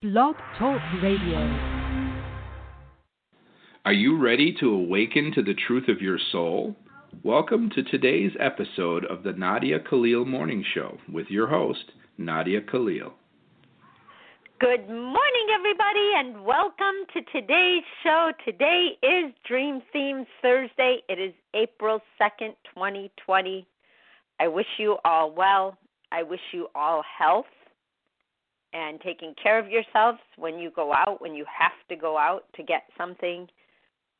Blog Talk Radio. Are you ready to awaken to the truth of your soul? Welcome to today's episode of the Nadia Khalil Morning Show with your host, Nadia Khalil. Good morning, everybody, and welcome to today's show. Today is Dream Theme Thursday. It is April 2nd, 2020. I wish you all well. I wish you all health and taking care of yourselves when you go out, when you have to go out to get something.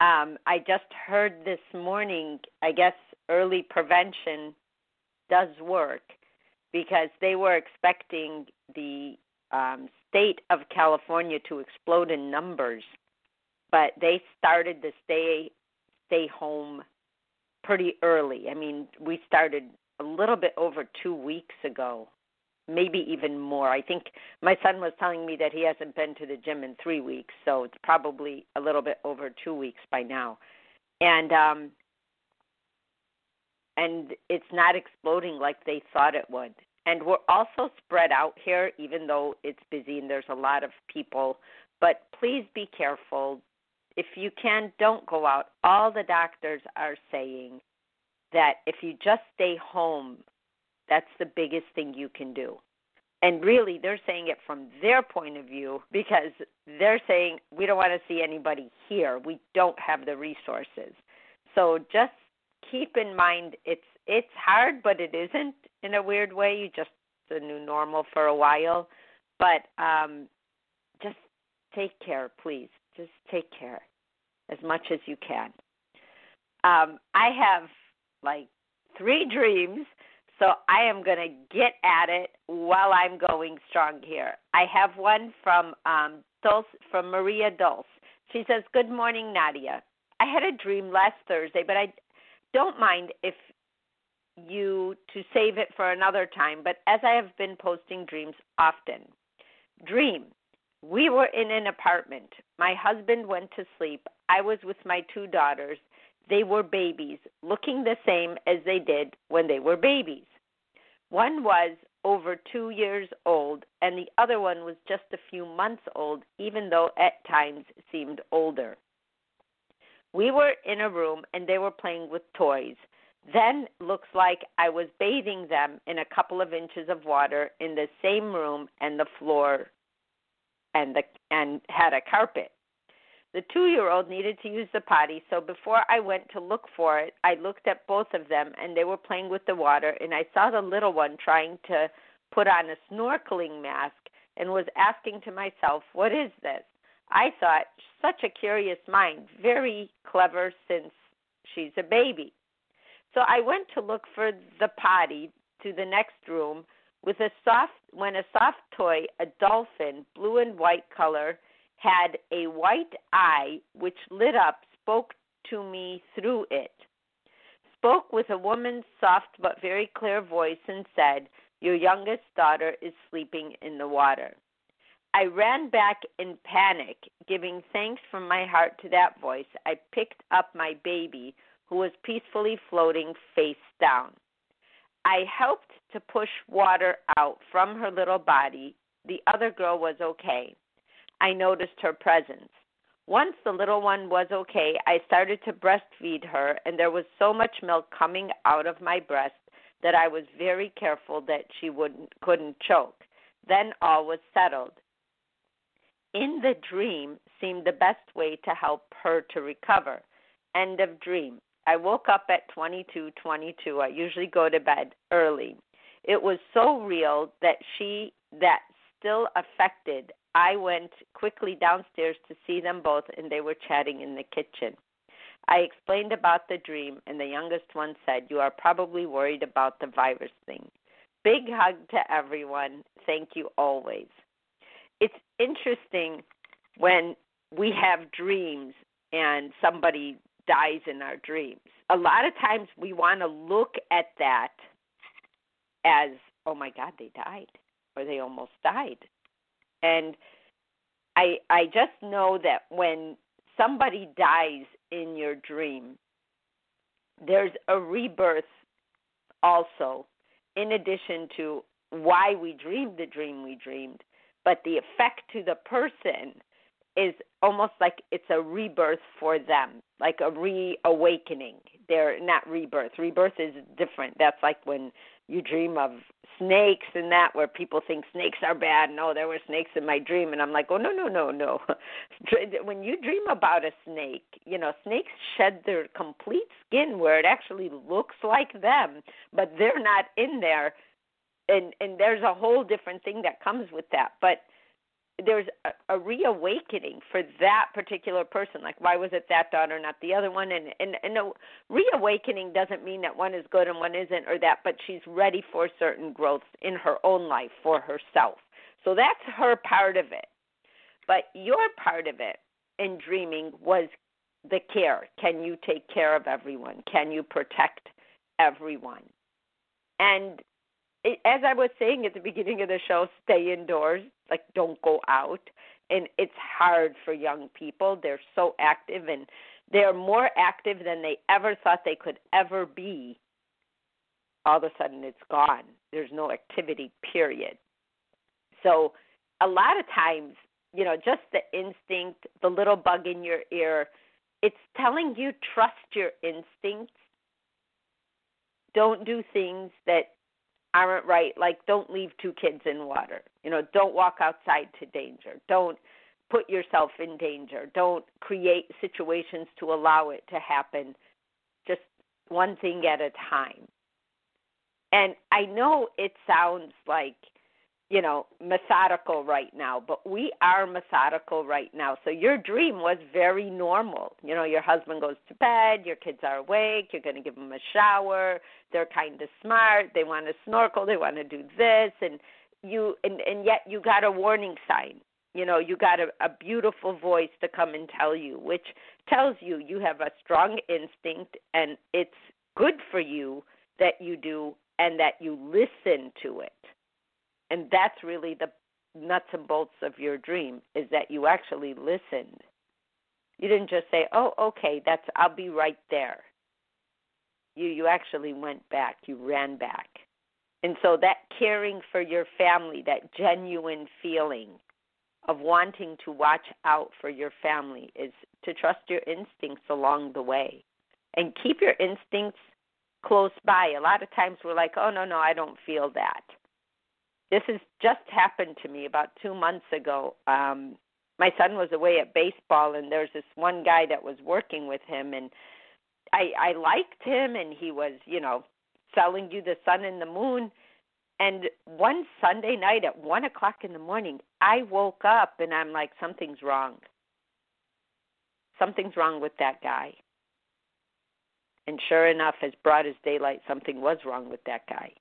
Um, I just heard this morning, I guess early prevention does work because they were expecting the um, state of California to explode in numbers, but they started the stay stay home pretty early. I mean, we started a little bit over two weeks ago maybe even more. I think my son was telling me that he hasn't been to the gym in three weeks, so it's probably a little bit over two weeks by now. And um and it's not exploding like they thought it would. And we're also spread out here, even though it's busy and there's a lot of people. But please be careful. If you can, don't go out. All the doctors are saying that if you just stay home that's the biggest thing you can do. And really, they're saying it from their point of view because they're saying we don't want to see anybody here. We don't have the resources. So just keep in mind it's it's hard, but it isn't in a weird way. You just the new normal for a while, but um, just take care, please. Just take care as much as you can. Um, I have like three dreams so I am going to get at it while I'm going strong here. I have one from um, Dulce, from Maria Dulce. She says, "Good morning, Nadia. I had a dream last Thursday, but I don't mind if you to save it for another time. But as I have been posting dreams often, dream." We were in an apartment. My husband went to sleep. I was with my two daughters they were babies, looking the same as they did when they were babies. One was over two years old, and the other one was just a few months old, even though at times seemed older. We were in a room and they were playing with toys. Then looks like I was bathing them in a couple of inches of water in the same room and the floor and the and had a carpet. The two year old needed to use the potty, so before I went to look for it, I looked at both of them and they were playing with the water, and I saw the little one trying to put on a snorkeling mask and was asking to myself, What is this? I thought, such a curious mind, very clever since she's a baby. So I went to look for the potty to the next room with a soft when a soft toy, a dolphin, blue and white color, had a white eye which lit up, spoke to me through it. Spoke with a woman's soft but very clear voice and said, Your youngest daughter is sleeping in the water. I ran back in panic, giving thanks from my heart to that voice. I picked up my baby, who was peacefully floating face down. I helped to push water out from her little body. The other girl was okay. I noticed her presence. Once the little one was okay, I started to breastfeed her, and there was so much milk coming out of my breast that I was very careful that she wouldn't couldn't choke. Then all was settled. In the dream seemed the best way to help her to recover. End of dream. I woke up at 22:22. I usually go to bed early. It was so real that she that still affected I went quickly downstairs to see them both, and they were chatting in the kitchen. I explained about the dream, and the youngest one said, You are probably worried about the virus thing. Big hug to everyone. Thank you always. It's interesting when we have dreams and somebody dies in our dreams. A lot of times we want to look at that as, oh my God, they died, or they almost died and I I just know that when somebody dies in your dream, there's a rebirth also, in addition to why we dreamed the dream we dreamed. but the effect to the person is almost like it's a rebirth for them, like a reawakening. They're not rebirth. Rebirth is different. That's like when you dream of snakes and that where people think snakes are bad. No, oh, there were snakes in my dream and I'm like, "Oh no, no, no, no." when you dream about a snake, you know, snakes shed their complete skin where it actually looks like them, but they're not in there. And and there's a whole different thing that comes with that. But there's a, a reawakening for that particular person. Like, why was it that daughter, not the other one? And and and a reawakening doesn't mean that one is good and one isn't, or that, but she's ready for certain growth in her own life for herself. So that's her part of it. But your part of it in dreaming was the care. Can you take care of everyone? Can you protect everyone? And as I was saying at the beginning of the show, stay indoors, like don't go out. And it's hard for young people. They're so active and they're more active than they ever thought they could ever be. All of a sudden it's gone. There's no activity, period. So a lot of times, you know, just the instinct, the little bug in your ear, it's telling you trust your instincts. Don't do things that aren't right like don't leave two kids in water. You know don't walk outside to danger. Don't put yourself in danger. Don't create situations to allow it to happen. Just one thing at a time. And i know it sounds like you know, methodical right now, but we are methodical right now. So your dream was very normal. You know, your husband goes to bed, your kids are awake, you're going to give them a shower, they're kind of smart, they want to snorkel, they want to do this and you and and yet you got a warning sign. You know, you got a, a beautiful voice to come and tell you, which tells you you have a strong instinct and it's good for you that you do and that you listen to it and that's really the nuts and bolts of your dream is that you actually listened. You didn't just say oh okay that's i'll be right there. You you actually went back you ran back. And so that caring for your family that genuine feeling of wanting to watch out for your family is to trust your instincts along the way. And keep your instincts close by. A lot of times we're like oh no no i don't feel that this has just happened to me about two months ago. Um, my son was away at baseball, and there's this one guy that was working with him, and I I liked him, and he was you know selling you the sun and the moon. And one Sunday night at one o'clock in the morning, I woke up and I'm like, something's wrong. Something's wrong with that guy. And sure enough, as broad as daylight, something was wrong with that guy.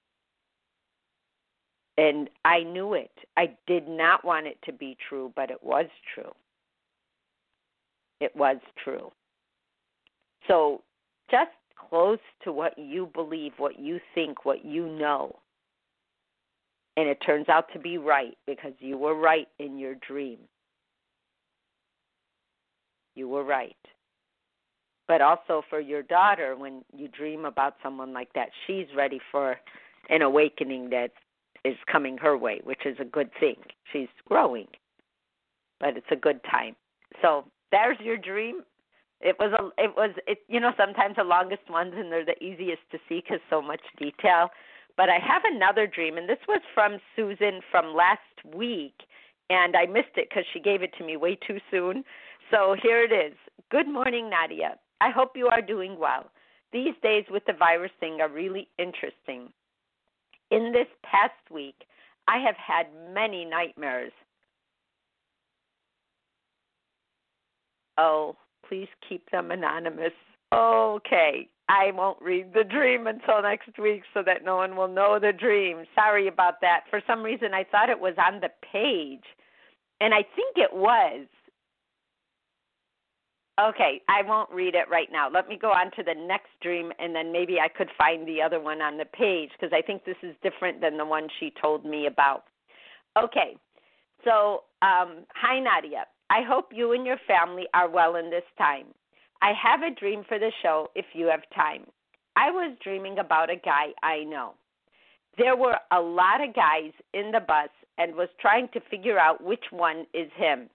And I knew it. I did not want it to be true, but it was true. It was true. So just close to what you believe, what you think, what you know. And it turns out to be right because you were right in your dream. You were right. But also for your daughter, when you dream about someone like that, she's ready for an awakening that is coming her way, which is a good thing. She's growing, but it's a good time. So there's your dream. It was a, it was, it. You know, sometimes the longest ones and they're the easiest to see because so much detail. But I have another dream, and this was from Susan from last week, and I missed it because she gave it to me way too soon. So here it is. Good morning, Nadia. I hope you are doing well. These days with the virus thing are really interesting. In this past week, I have had many nightmares. Oh, please keep them anonymous. Okay, I won't read the dream until next week so that no one will know the dream. Sorry about that. For some reason, I thought it was on the page, and I think it was. Okay, I won't read it right now. Let me go on to the next dream, and then maybe I could find the other one on the page because I think this is different than the one she told me about. Okay, so um, hi, Nadia. I hope you and your family are well in this time. I have a dream for the show if you have time. I was dreaming about a guy I know. There were a lot of guys in the bus and was trying to figure out which one is him.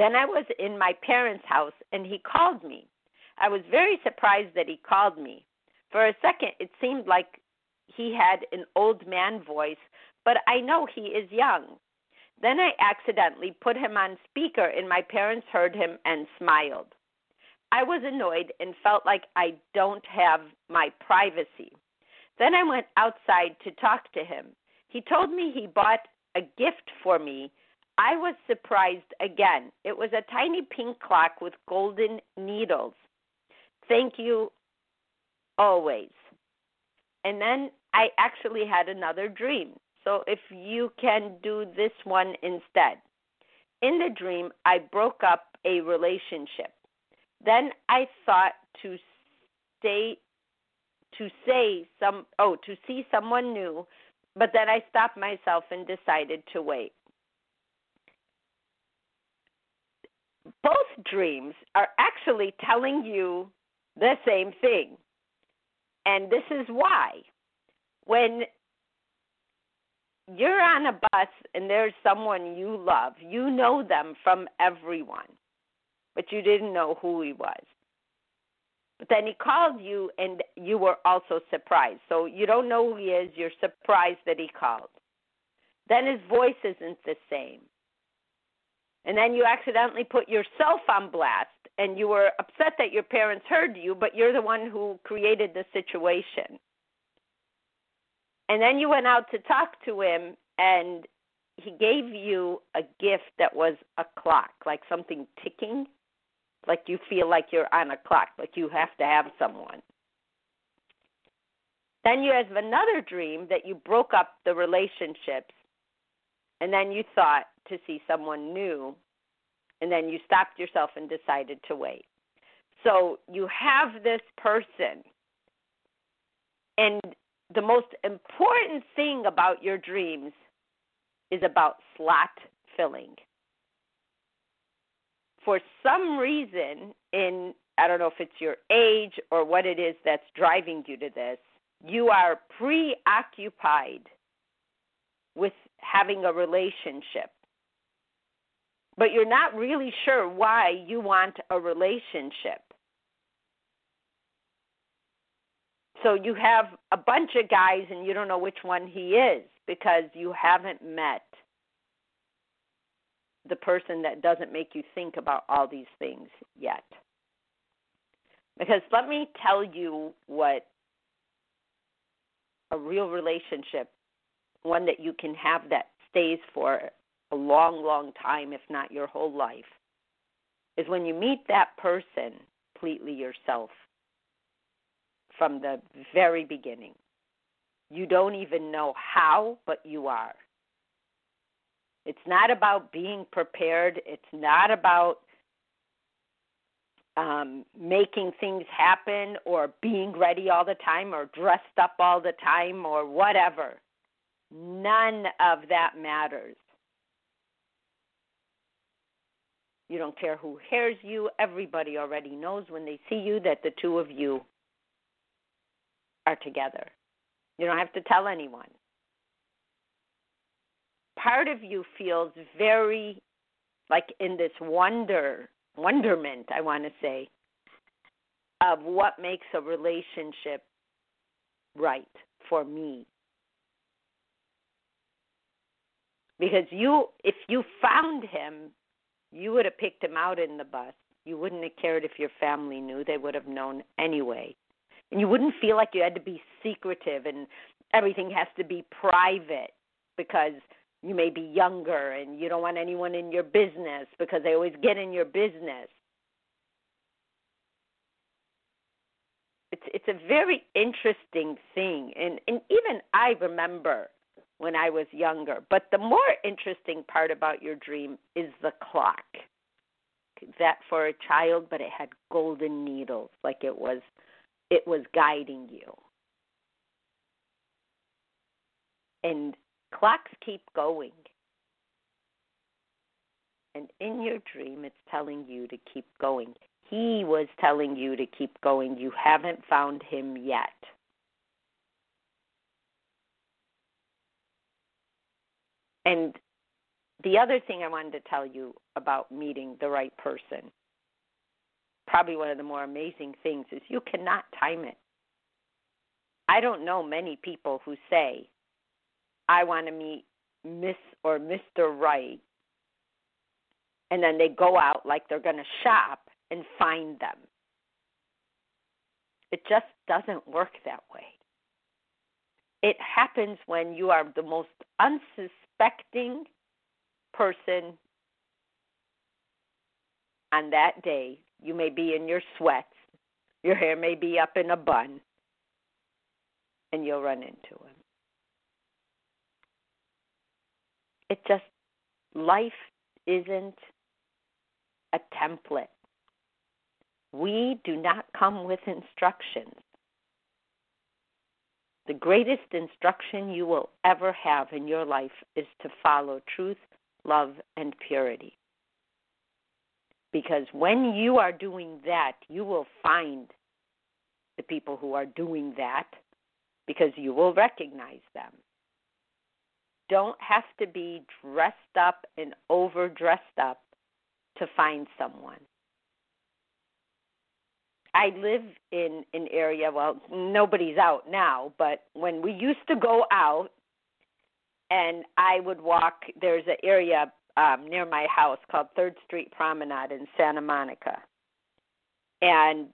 Then I was in my parents' house and he called me. I was very surprised that he called me. For a second, it seemed like he had an old man voice, but I know he is young. Then I accidentally put him on speaker, and my parents heard him and smiled. I was annoyed and felt like I don't have my privacy. Then I went outside to talk to him. He told me he bought a gift for me. I was surprised again. It was a tiny pink clock with golden needles. Thank you always. And then I actually had another dream. So if you can do this one instead. In the dream, I broke up a relationship. Then I thought to stay to say some oh to see someone new, but then I stopped myself and decided to wait. Both dreams are actually telling you the same thing. And this is why. When you're on a bus and there's someone you love, you know them from everyone, but you didn't know who he was. But then he called you and you were also surprised. So you don't know who he is, you're surprised that he called. Then his voice isn't the same. And then you accidentally put yourself on blast and you were upset that your parents heard you, but you're the one who created the situation. And then you went out to talk to him and he gave you a gift that was a clock, like something ticking, like you feel like you're on a clock, like you have to have someone. Then you have another dream that you broke up the relationships and then you thought to see someone new and then you stopped yourself and decided to wait. So you have this person, and the most important thing about your dreams is about slot filling. For some reason, in I don't know if it's your age or what it is that's driving you to this, you are preoccupied with having a relationship but you're not really sure why you want a relationship. So you have a bunch of guys and you don't know which one he is because you haven't met the person that doesn't make you think about all these things yet. Because let me tell you what a real relationship, one that you can have that stays for a long, long time, if not your whole life, is when you meet that person completely yourself from the very beginning. You don't even know how, but you are. It's not about being prepared. It's not about um, making things happen or being ready all the time or dressed up all the time or whatever. None of that matters. You don't care who hears you. Everybody already knows when they see you that the two of you are together. You don't have to tell anyone. Part of you feels very like in this wonder, wonderment, I want to say, of what makes a relationship right for me. Because you, if you found him you would have picked him out in the bus. You wouldn't have cared if your family knew. They would have known anyway. And you wouldn't feel like you had to be secretive and everything has to be private because you may be younger and you don't want anyone in your business because they always get in your business. It's it's a very interesting thing and and even I remember when I was younger. But the more interesting part about your dream is the clock. That for a child, but it had golden needles, like it was it was guiding you. And clocks keep going. And in your dream, it's telling you to keep going. He was telling you to keep going. You haven't found him yet. And the other thing I wanted to tell you about meeting the right person, probably one of the more amazing things, is you cannot time it. I don't know many people who say, I want to meet Miss or Mr. Right, and then they go out like they're going to shop and find them. It just doesn't work that way. It happens when you are the most unsuspecting person on that day. You may be in your sweats, your hair may be up in a bun, and you'll run into him. It just, life isn't a template. We do not come with instructions. The greatest instruction you will ever have in your life is to follow truth, love, and purity. Because when you are doing that, you will find the people who are doing that because you will recognize them. Don't have to be dressed up and over dressed up to find someone. I live in an area, well, nobody's out now, but when we used to go out and I would walk, there's an area um, near my house called Third Street Promenade in Santa Monica. And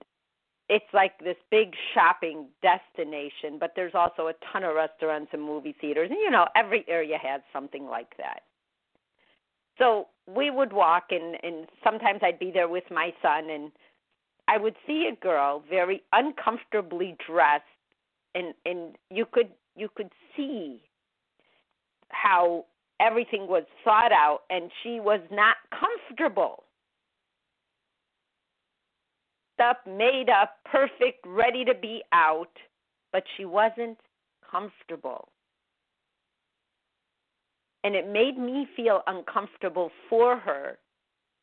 it's like this big shopping destination, but there's also a ton of restaurants and movie theaters. And, you know, every area has something like that. So we would walk, and, and sometimes I'd be there with my son, and I would see a girl very uncomfortably dressed, and and you could you could see how everything was thought out, and she was not comfortable. Stuff made up, perfect, ready to be out, but she wasn't comfortable. And it made me feel uncomfortable for her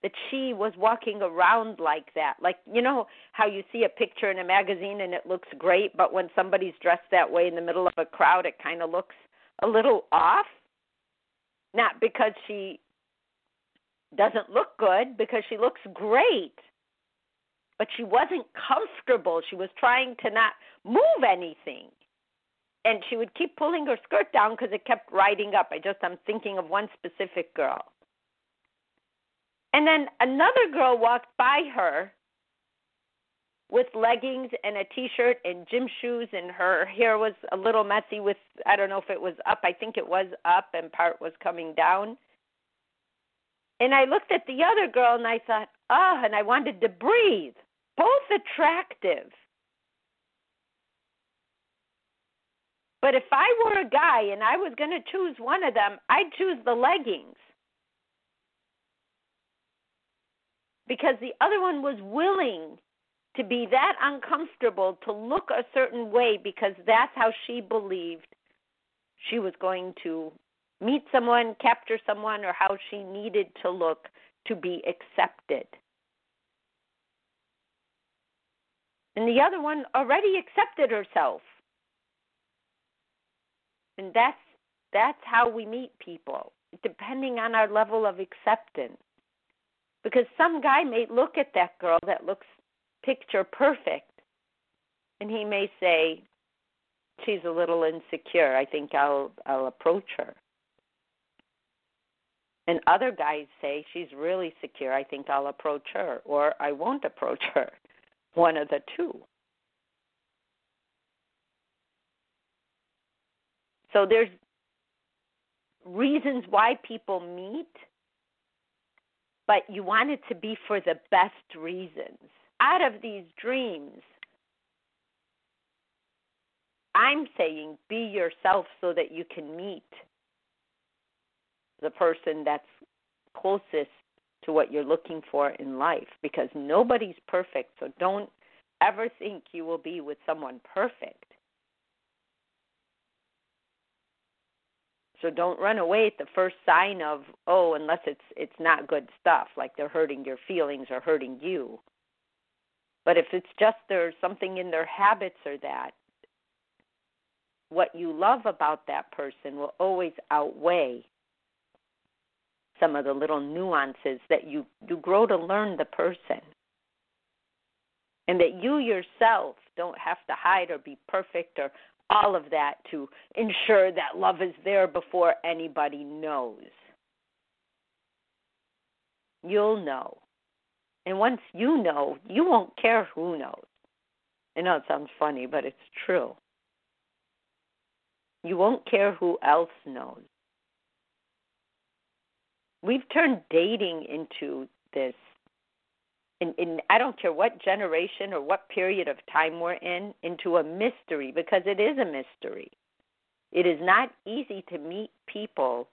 that she was walking around like that. Like, you know how you see a picture in a magazine and it looks great, but when somebody's dressed that way in the middle of a crowd, it kind of looks a little off? Not because she doesn't look good, because she looks great. But she wasn't comfortable. She was trying to not move anything. And she would keep pulling her skirt down because it kept riding up. I just, I'm thinking of one specific girl and then another girl walked by her with leggings and a t-shirt and gym shoes and her hair was a little messy with I don't know if it was up, I think it was up and part was coming down. And I looked at the other girl and I thought, oh, and I wanted to breathe. Both attractive. But if I were a guy and I was going to choose one of them, I'd choose the leggings. Because the other one was willing to be that uncomfortable to look a certain way because that's how she believed she was going to meet someone, capture someone, or how she needed to look to be accepted. And the other one already accepted herself. And that's that's how we meet people, depending on our level of acceptance. Because some guy may look at that girl that looks picture perfect and he may say, She's a little insecure. I think I'll I'll approach her. And other guys say she's really secure. I think I'll approach her or I won't approach her. One of the two. So there's reasons why people meet but you want it to be for the best reasons. Out of these dreams, I'm saying be yourself so that you can meet the person that's closest to what you're looking for in life because nobody's perfect. So don't ever think you will be with someone perfect. So don't run away at the first sign of oh, unless it's it's not good stuff, like they're hurting your feelings or hurting you. But if it's just there's something in their habits or that, what you love about that person will always outweigh some of the little nuances that you you grow to learn the person and that you yourself don't have to hide or be perfect or all of that to ensure that love is there before anybody knows. You'll know. And once you know, you won't care who knows. I know it sounds funny, but it's true. You won't care who else knows. We've turned dating into this in, in I don't care what generation or what period of time we're in, into a mystery because it is a mystery. It is not easy to meet people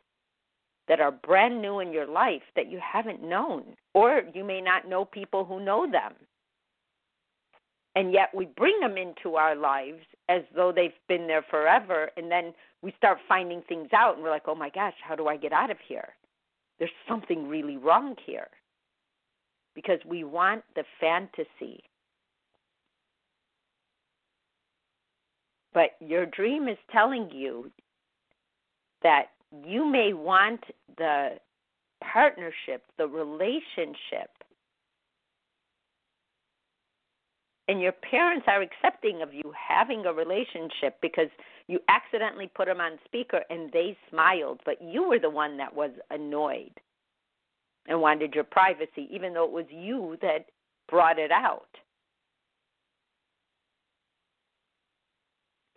that are brand new in your life that you haven't known, or you may not know people who know them. And yet we bring them into our lives as though they've been there forever, and then we start finding things out, and we're like, oh my gosh, how do I get out of here? There's something really wrong here because we want the fantasy. But your dream is telling you that you may want the partnership, the relationship, and your parents are accepting of you having a relationship because you accidentally put them on speaker and they smiled, but you were the one that was annoyed and wanted your privacy, even though it was you that brought it out.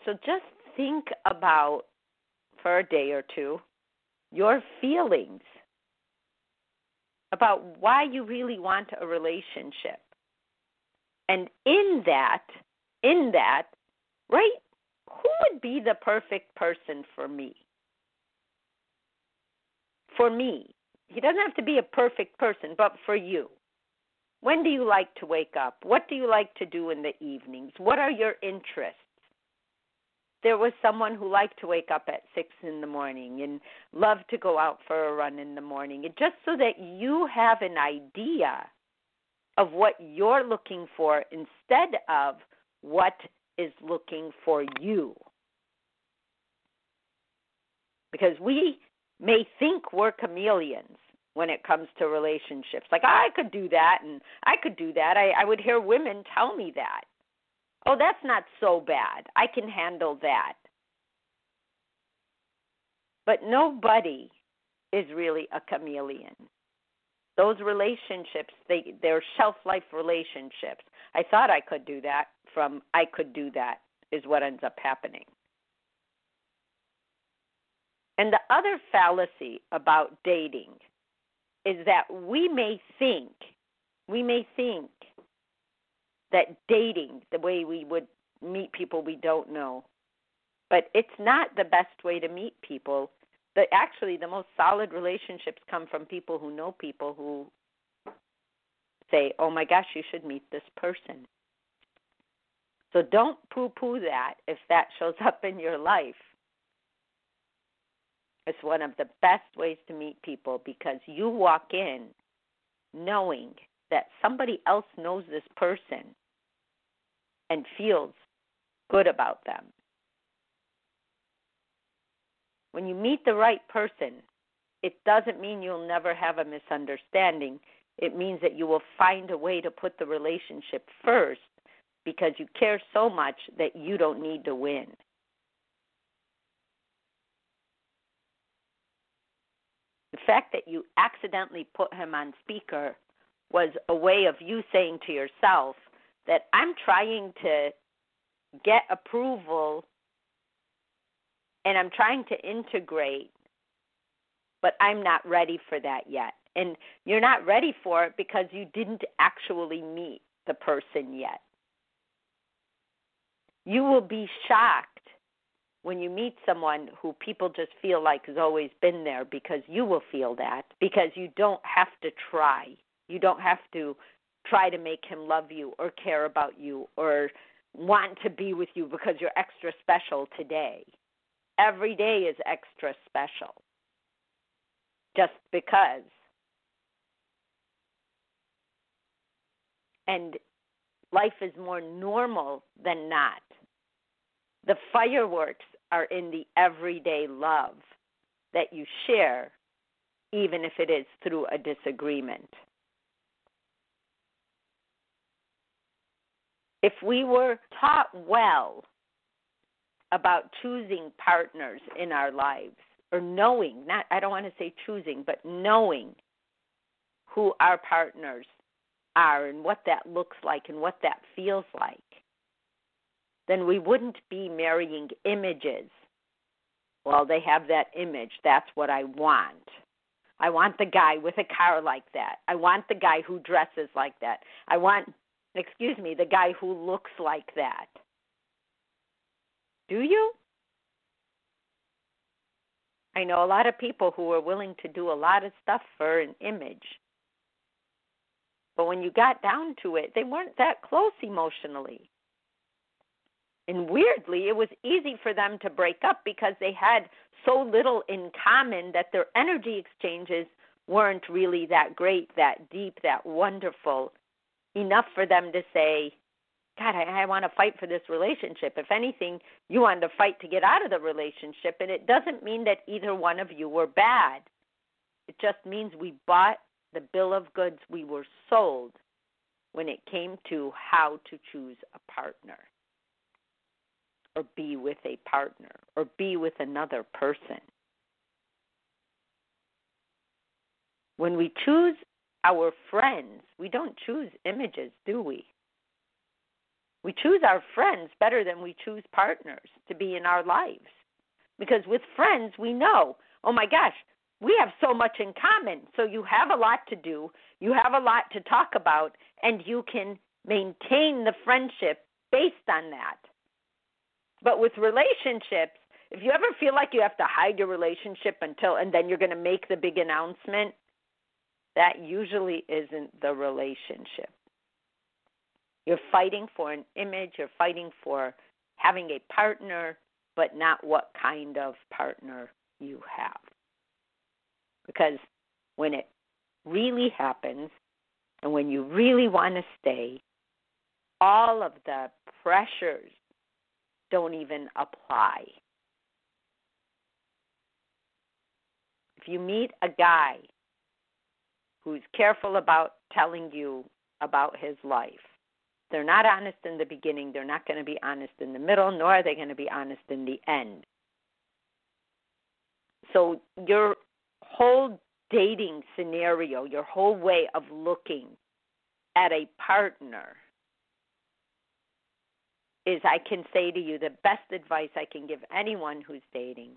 So just think about for a day or two your feelings about why you really want a relationship. And in that, in that, right, who would be the perfect person for me? For me, he doesn't have to be a perfect person, but for you. When do you like to wake up? What do you like to do in the evenings? What are your interests? There was someone who liked to wake up at six in the morning and loved to go out for a run in the morning. And just so that you have an idea of what you're looking for instead of what is looking for you. Because we may think we're chameleons when it comes to relationships. Like, I could do that and I could do that. I, I would hear women tell me that. Oh, that's not so bad. I can handle that. But nobody is really a chameleon. Those relationships, they they're shelf life relationships. I thought I could do that from I could do that is what ends up happening. And the other fallacy about dating is that we may think, we may think that dating, the way we would meet people we don't know, but it's not the best way to meet people. That actually, the most solid relationships come from people who know people who say, "Oh my gosh, you should meet this person." So don't poo-poo that if that shows up in your life. It's one of the best ways to meet people because you walk in knowing that somebody else knows this person and feels good about them. When you meet the right person, it doesn't mean you'll never have a misunderstanding. It means that you will find a way to put the relationship first because you care so much that you don't need to win. Fact that you accidentally put him on speaker was a way of you saying to yourself that I'm trying to get approval and I'm trying to integrate, but I'm not ready for that yet. And you're not ready for it because you didn't actually meet the person yet. You will be shocked when you meet someone who people just feel like has always been there because you will feel that because you don't have to try. You don't have to try to make him love you or care about you or want to be with you because you're extra special today. Every day is extra special. Just because. And life is more normal than not. The fireworks are in the everyday love that you share even if it is through a disagreement. If we were taught well about choosing partners in our lives, or knowing, not I don't want to say choosing, but knowing who our partners are and what that looks like and what that feels like, then we wouldn't be marrying images. Well, they have that image. That's what I want. I want the guy with a car like that. I want the guy who dresses like that. I want, excuse me, the guy who looks like that. Do you? I know a lot of people who are willing to do a lot of stuff for an image. But when you got down to it, they weren't that close emotionally. And weirdly, it was easy for them to break up because they had so little in common that their energy exchanges weren't really that great, that deep, that wonderful, enough for them to say, God, I, I want to fight for this relationship. If anything, you wanted to fight to get out of the relationship. And it doesn't mean that either one of you were bad. It just means we bought the bill of goods we were sold when it came to how to choose a partner or be with a partner or be with another person. When we choose our friends, we don't choose images, do we? We choose our friends better than we choose partners to be in our lives. Because with friends, we know, oh my gosh, we have so much in common. So you have a lot to do, you have a lot to talk about, and you can maintain the friendship based on that. But with relationships, if you ever feel like you have to hide your relationship until and then you're going to make the big announcement, that usually isn't the relationship. You're fighting for an image, you're fighting for having a partner, but not what kind of partner you have. Because when it really happens and when you really want to stay, all of the pressures don't even apply. If you meet a guy who's careful about telling you about his life, they're not honest in the beginning, they're not going to be honest in the middle, nor are they going to be honest in the end. So your whole dating scenario, your whole way of looking at a partner is I can say to you the best advice I can give anyone who's dating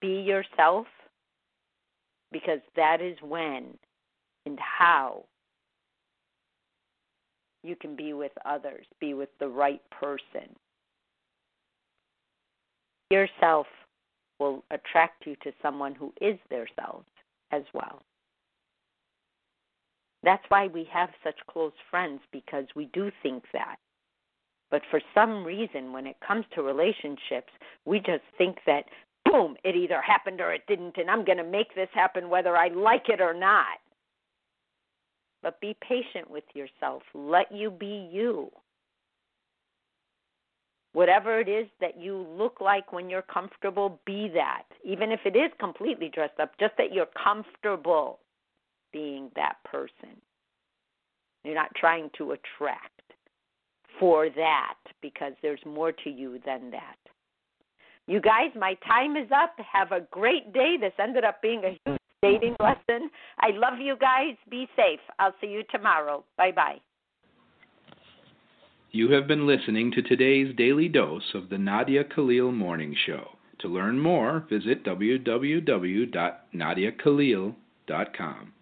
be yourself because that is when and how you can be with others, be with the right person. Yourself will attract you to someone who is their selves as well. That's why we have such close friends because we do think that. But for some reason, when it comes to relationships, we just think that, boom, it either happened or it didn't, and I'm going to make this happen whether I like it or not. But be patient with yourself. Let you be you. Whatever it is that you look like when you're comfortable, be that. Even if it is completely dressed up, just that you're comfortable being that person. You're not trying to attract for that because there's more to you than that. You guys, my time is up. Have a great day. This ended up being a huge dating lesson. I love you guys. Be safe. I'll see you tomorrow. Bye bye. You have been listening to today's daily dose of the Nadia Khalil Morning Show. To learn more, visit www.nadiakhalil.com.